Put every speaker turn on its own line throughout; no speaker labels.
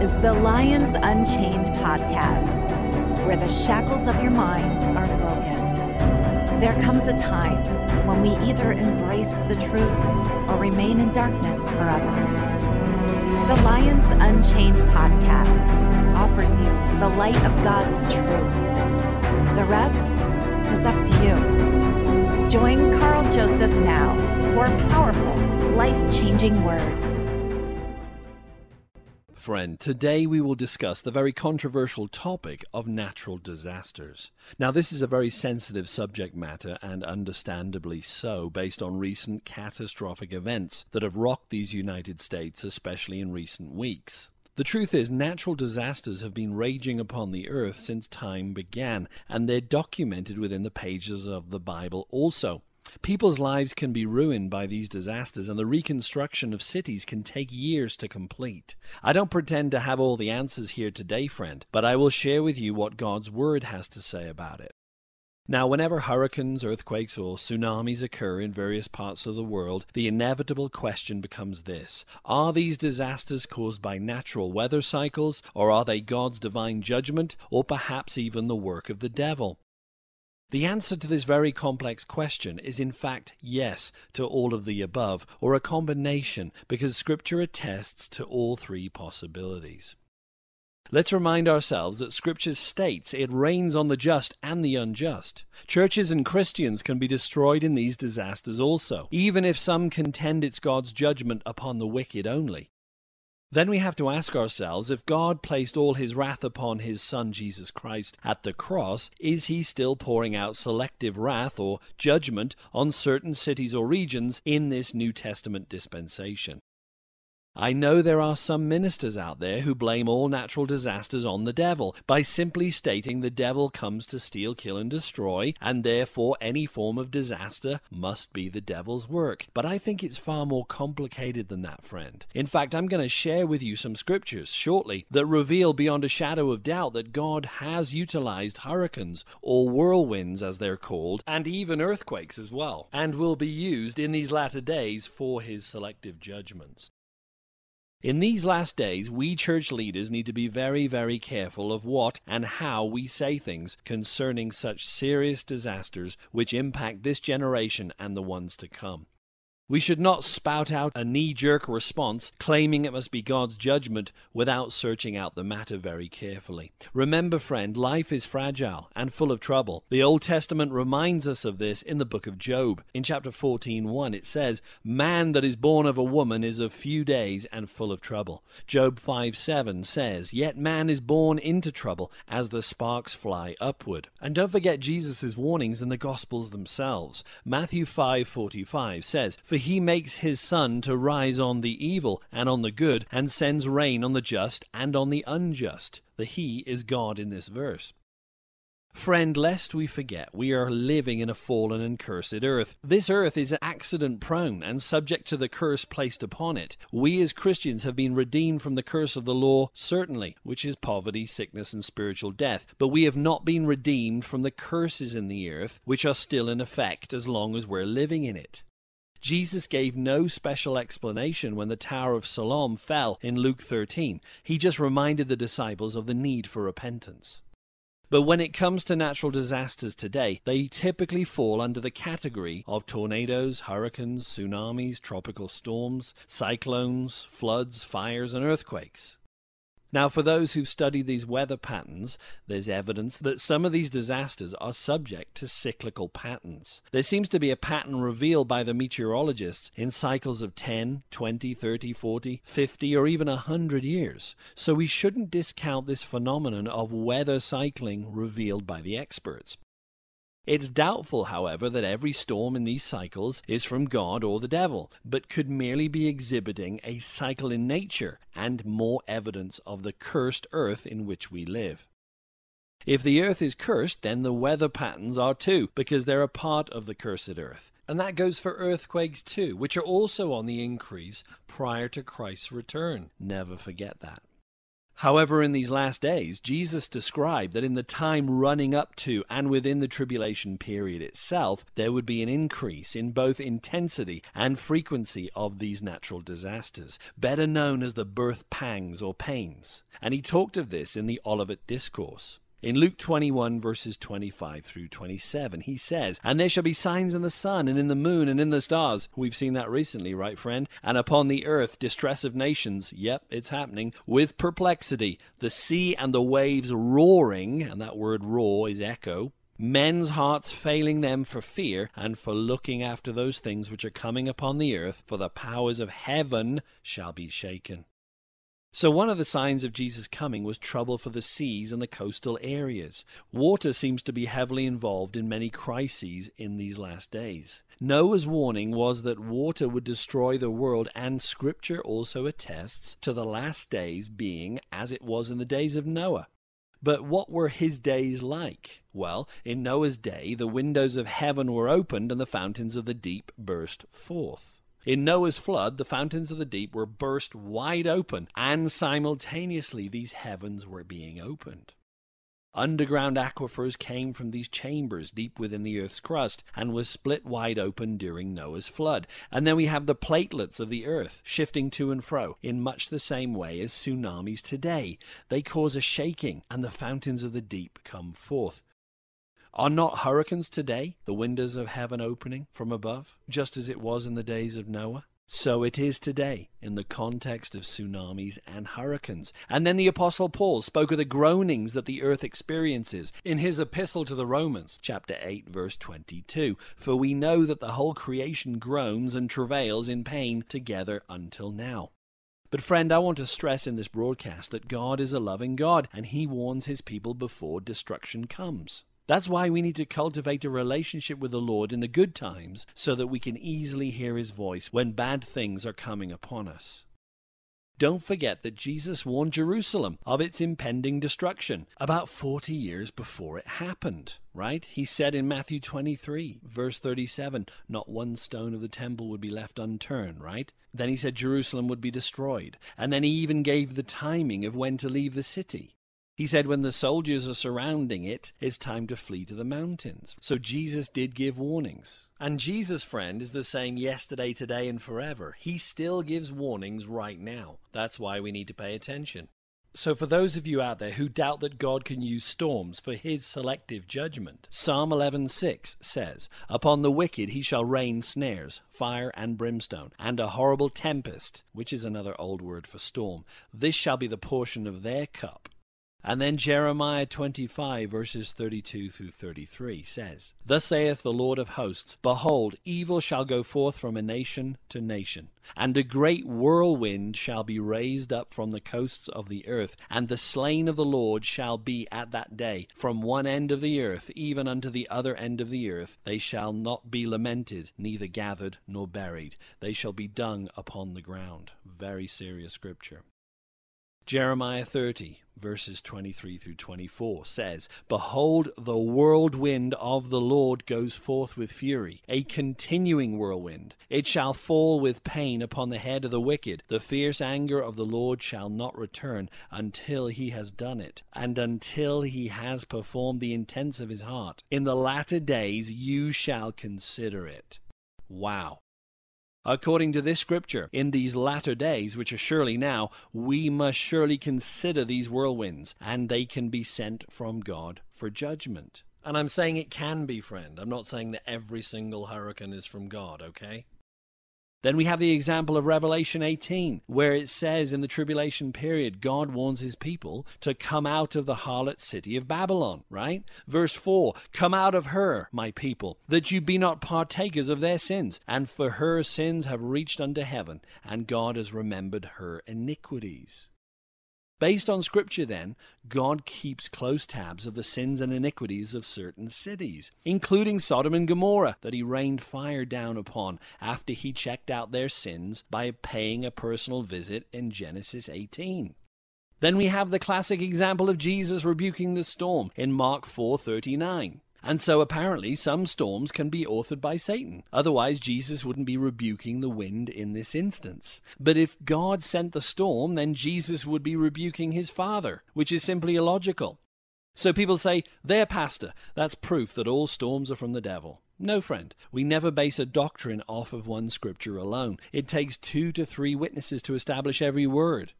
is the Lions Unchained podcast, where the shackles of your mind are broken. There comes a time when we either embrace the truth or remain in darkness forever. The Lions Unchained podcast offers you the light of God's truth. The rest is up to you. Join Carl Joseph now for a powerful, life changing word.
Friend, today we will discuss the very controversial topic of natural disasters. Now, this is a very sensitive subject matter, and understandably so, based on recent catastrophic events that have rocked these United States, especially in recent weeks. The truth is, natural disasters have been raging upon the earth since time began, and they're documented within the pages of the Bible also. People's lives can be ruined by these disasters, and the reconstruction of cities can take years to complete. I don't pretend to have all the answers here today, friend, but I will share with you what God's Word has to say about it. Now, whenever hurricanes, earthquakes, or tsunamis occur in various parts of the world, the inevitable question becomes this Are these disasters caused by natural weather cycles, or are they God's divine judgment, or perhaps even the work of the devil? The answer to this very complex question is in fact yes to all of the above, or a combination, because Scripture attests to all three possibilities. Let's remind ourselves that Scripture states it rains on the just and the unjust. Churches and Christians can be destroyed in these disasters also, even if some contend it's God's judgment upon the wicked only. Then we have to ask ourselves if God placed all his wrath upon his Son Jesus Christ at the cross, is he still pouring out selective wrath or judgment on certain cities or regions in this New Testament dispensation? I know there are some ministers out there who blame all natural disasters on the devil by simply stating the devil comes to steal, kill, and destroy, and therefore any form of disaster must be the devil's work. But I think it's far more complicated than that, friend. In fact, I'm going to share with you some scriptures shortly that reveal beyond a shadow of doubt that God has utilized hurricanes, or whirlwinds as they're called, and even earthquakes as well, and will be used in these latter days for his selective judgments. In these last days, we church leaders need to be very, very careful of what and how we say things concerning such serious disasters which impact this generation and the ones to come. We should not spout out a knee jerk response claiming it must be God's judgment without searching out the matter very carefully. Remember, friend, life is fragile and full of trouble. The Old Testament reminds us of this in the book of Job. In chapter 14:1 it says, "Man that is born of a woman is of few days and full of trouble." Job 5:7 says, "Yet man is born into trouble as the sparks fly upward." And don't forget Jesus' warnings in the gospels themselves. Matthew 5:45 says, "For he makes his sun to rise on the evil and on the good, and sends rain on the just and on the unjust. The He is God in this verse. Friend, lest we forget, we are living in a fallen and cursed earth. This earth is accident prone and subject to the curse placed upon it. We as Christians have been redeemed from the curse of the law, certainly, which is poverty, sickness, and spiritual death. But we have not been redeemed from the curses in the earth, which are still in effect as long as we're living in it. Jesus gave no special explanation when the Tower of Siloam fell in Luke 13. He just reminded the disciples of the need for repentance. But when it comes to natural disasters today, they typically fall under the category of tornadoes, hurricanes, tsunamis, tropical storms, cyclones, floods, fires, and earthquakes. Now, for those who've studied these weather patterns, there's evidence that some of these disasters are subject to cyclical patterns. There seems to be a pattern revealed by the meteorologists in cycles of 10, 20, 30, 40, 50, or even 100 years. So we shouldn't discount this phenomenon of weather cycling revealed by the experts. It's doubtful, however, that every storm in these cycles is from God or the devil, but could merely be exhibiting a cycle in nature and more evidence of the cursed earth in which we live. If the earth is cursed, then the weather patterns are too, because they're a part of the cursed earth. And that goes for earthquakes too, which are also on the increase prior to Christ's return. Never forget that. However, in these last days, Jesus described that in the time running up to and within the tribulation period itself, there would be an increase in both intensity and frequency of these natural disasters, better known as the birth pangs or pains. And he talked of this in the Olivet Discourse. In Luke 21, verses 25 through 27, he says, And there shall be signs in the sun, and in the moon, and in the stars. We've seen that recently, right, friend? And upon the earth, distress of nations. Yep, it's happening. With perplexity, the sea and the waves roaring, and that word roar is echo. Men's hearts failing them for fear and for looking after those things which are coming upon the earth, for the powers of heaven shall be shaken. So, one of the signs of Jesus' coming was trouble for the seas and the coastal areas. Water seems to be heavily involved in many crises in these last days. Noah's warning was that water would destroy the world, and Scripture also attests to the last days being as it was in the days of Noah. But what were his days like? Well, in Noah's day, the windows of heaven were opened and the fountains of the deep burst forth. In Noah's flood, the fountains of the deep were burst wide open, and simultaneously these heavens were being opened. Underground aquifers came from these chambers deep within the earth's crust and was split wide open during Noah's flood. And then we have the platelets of the earth shifting to and fro in much the same way as tsunamis today. They cause a shaking and the fountains of the deep come forth. Are not hurricanes today the windows of heaven opening from above, just as it was in the days of Noah? So it is today in the context of tsunamis and hurricanes. And then the Apostle Paul spoke of the groanings that the earth experiences in his epistle to the Romans, chapter 8, verse 22. For we know that the whole creation groans and travails in pain together until now. But, friend, I want to stress in this broadcast that God is a loving God and He warns His people before destruction comes. That's why we need to cultivate a relationship with the Lord in the good times so that we can easily hear His voice when bad things are coming upon us. Don't forget that Jesus warned Jerusalem of its impending destruction about 40 years before it happened, right? He said in Matthew 23, verse 37, not one stone of the temple would be left unturned, right? Then he said Jerusalem would be destroyed. And then he even gave the timing of when to leave the city. He said, when the soldiers are surrounding it, it's time to flee to the mountains. So Jesus did give warnings. And Jesus, friend, is the same yesterday, today, and forever. He still gives warnings right now. That's why we need to pay attention. So, for those of you out there who doubt that God can use storms for his selective judgment, Psalm 11:6 says, "Upon the wicked he shall rain snares, fire and brimstone, and a horrible tempest, which is another old word for storm. This shall be the portion of their cup." And then Jeremiah 25, verses 32 through 33 says, Thus saith the Lord of hosts, Behold, evil shall go forth from a nation to nation, and a great whirlwind shall be raised up from the coasts of the earth, and the slain of the Lord shall be at that day, from one end of the earth even unto the other end of the earth. They shall not be lamented, neither gathered nor buried. They shall be dung upon the ground. Very serious scripture. Jeremiah 30, verses 23 through 24 says, Behold, the whirlwind of the Lord goes forth with fury, a continuing whirlwind. It shall fall with pain upon the head of the wicked. The fierce anger of the Lord shall not return until he has done it, and until he has performed the intents of his heart. In the latter days you shall consider it. Wow. According to this scripture, in these latter days, which are surely now, we must surely consider these whirlwinds, and they can be sent from God for judgment. And I'm saying it can be, friend. I'm not saying that every single hurricane is from God, okay? Then we have the example of Revelation 18, where it says in the tribulation period, God warns his people to come out of the harlot city of Babylon, right? Verse 4 Come out of her, my people, that you be not partakers of their sins. And for her sins have reached unto heaven, and God has remembered her iniquities. Based on Scripture, then, God keeps close tabs of the sins and iniquities of certain cities, including Sodom and Gomorrah, that He rained fire down upon after He checked out their sins by paying a personal visit in Genesis 18. Then we have the classic example of Jesus rebuking the storm in Mark 4:39. And so apparently some storms can be authored by Satan. Otherwise, Jesus wouldn't be rebuking the wind in this instance. But if God sent the storm, then Jesus would be rebuking his Father, which is simply illogical. So people say, there, Pastor, that's proof that all storms are from the devil. No, friend, we never base a doctrine off of one scripture alone. It takes two to three witnesses to establish every word.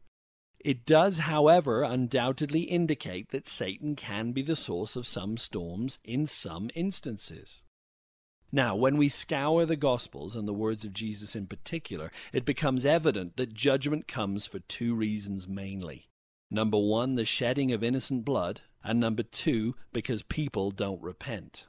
It does, however, undoubtedly indicate that Satan can be the source of some storms in some instances. Now, when we scour the Gospels and the words of Jesus in particular, it becomes evident that judgment comes for two reasons mainly. Number one, the shedding of innocent blood, and number two, because people don't repent.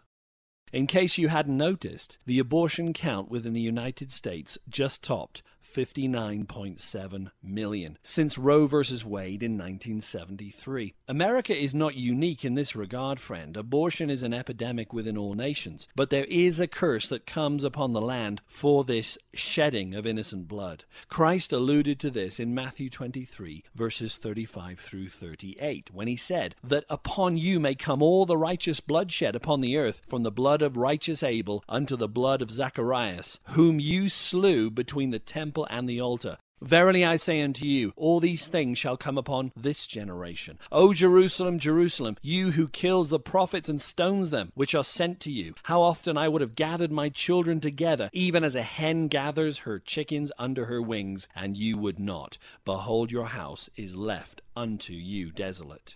In case you hadn't noticed, the abortion count within the United States just topped 59.7 million since Roe v. Wade in 1973. America is not unique in this regard, friend. Abortion is an epidemic within all nations, but there is a curse that comes upon the land for this shedding of innocent blood. Christ alluded to this in Matthew 23, verses 35 through 38, when he said, That upon you may come all the righteous blood shed upon the earth, from the blood of righteous Abel unto the blood of Zacharias, whom you slew between the temple temple and the altar. Verily I say unto you, all these things shall come upon this generation. O Jerusalem, Jerusalem, you who kills the prophets and stones them, which are sent to you, how often I would have gathered my children together, even as a hen gathers her chickens under her wings, and you would not. Behold, your house is left unto you desolate.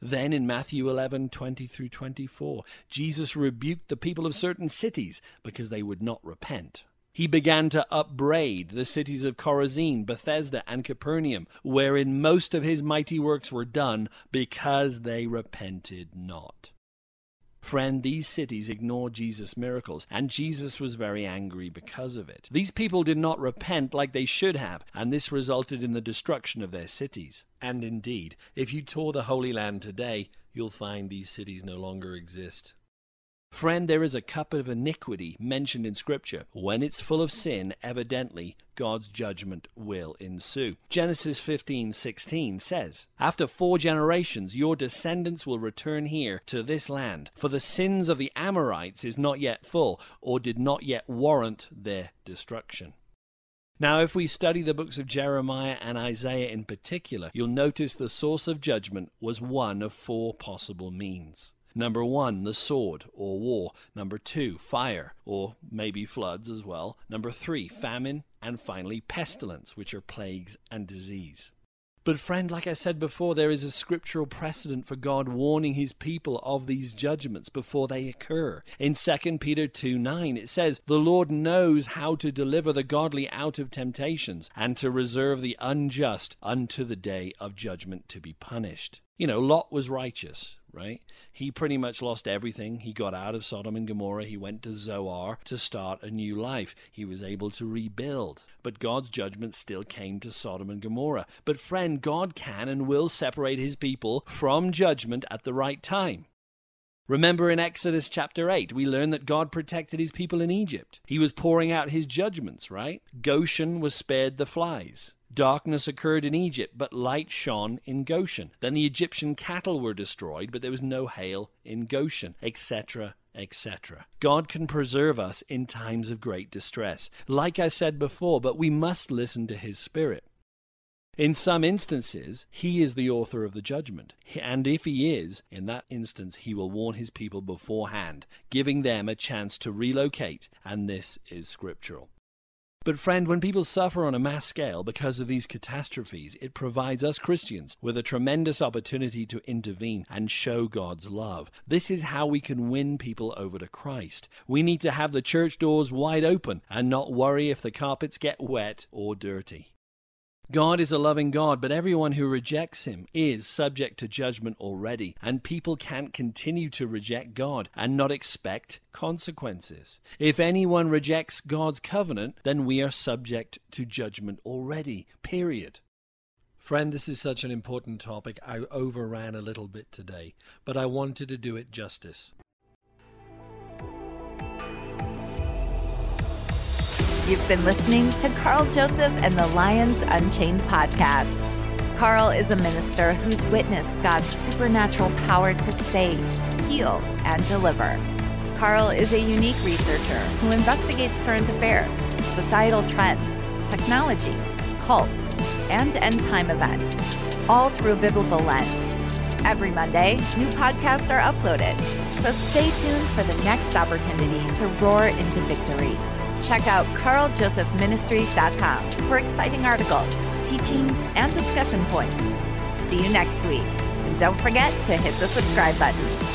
Then in Matthew 11, 20 through 24, Jesus rebuked the people of certain cities because they would not repent. He began to upbraid the cities of Chorazin, Bethsaida, and Capernaum, wherein most of his mighty works were done, because they repented not. Friend, these cities ignored Jesus' miracles, and Jesus was very angry because of it. These people did not repent like they should have, and this resulted in the destruction of their cities. And indeed, if you tour the Holy Land today, you'll find these cities no longer exist. Friend, there is a cup of iniquity mentioned in Scripture. When it's full of sin, evidently God's judgment will ensue. Genesis 15:16 says, "After 4 generations your descendants will return here to this land, for the sins of the Amorites is not yet full or did not yet warrant their destruction." Now, if we study the books of Jeremiah and Isaiah in particular, you'll notice the source of judgment was one of four possible means. Number one, the sword or war. Number two, fire or maybe floods as well. Number three, famine. And finally, pestilence, which are plagues and disease. But, friend, like I said before, there is a scriptural precedent for God warning his people of these judgments before they occur. In 2 Peter 2 9, it says, The Lord knows how to deliver the godly out of temptations, and to reserve the unjust unto the day of judgment to be punished. You know, Lot was righteous right? He pretty much lost everything. He got out of Sodom and Gomorrah. He went to Zoar to start a new life. He was able to rebuild. But God's judgment still came to Sodom and Gomorrah. But, friend, God can and will separate his people from judgment at the right time. Remember in Exodus chapter 8, we learn that God protected his people in Egypt. He was pouring out his judgments, right? Goshen was spared the flies. Darkness occurred in Egypt, but light shone in Goshen. Then the Egyptian cattle were destroyed, but there was no hail in Goshen, etc., etc. God can preserve us in times of great distress. Like I said before, but we must listen to His Spirit. In some instances, he is the author of the judgment. And if he is, in that instance, he will warn his people beforehand, giving them a chance to relocate, and this is scriptural. But, friend, when people suffer on a mass scale because of these catastrophes, it provides us Christians with a tremendous opportunity to intervene and show God's love. This is how we can win people over to Christ. We need to have the church doors wide open and not worry if the carpets get wet or dirty. God is a loving God, but everyone who rejects him is subject to judgment already, and people can't continue to reject God and not expect consequences. If anyone rejects God's covenant, then we are subject to judgment already, period. Friend, this is such an important topic. I overran a little bit today, but I wanted to do it justice.
You've been listening to Carl Joseph and the Lions Unchained podcast. Carl is a minister who's witnessed God's supernatural power to save, heal, and deliver. Carl is a unique researcher who investigates current affairs, societal trends, technology, cults, and end time events, all through a biblical lens. Every Monday, new podcasts are uploaded, so stay tuned for the next opportunity to roar into victory. Check out carljosephministries.com for exciting articles, teachings, and discussion points. See you next week. And don't forget to hit the subscribe button.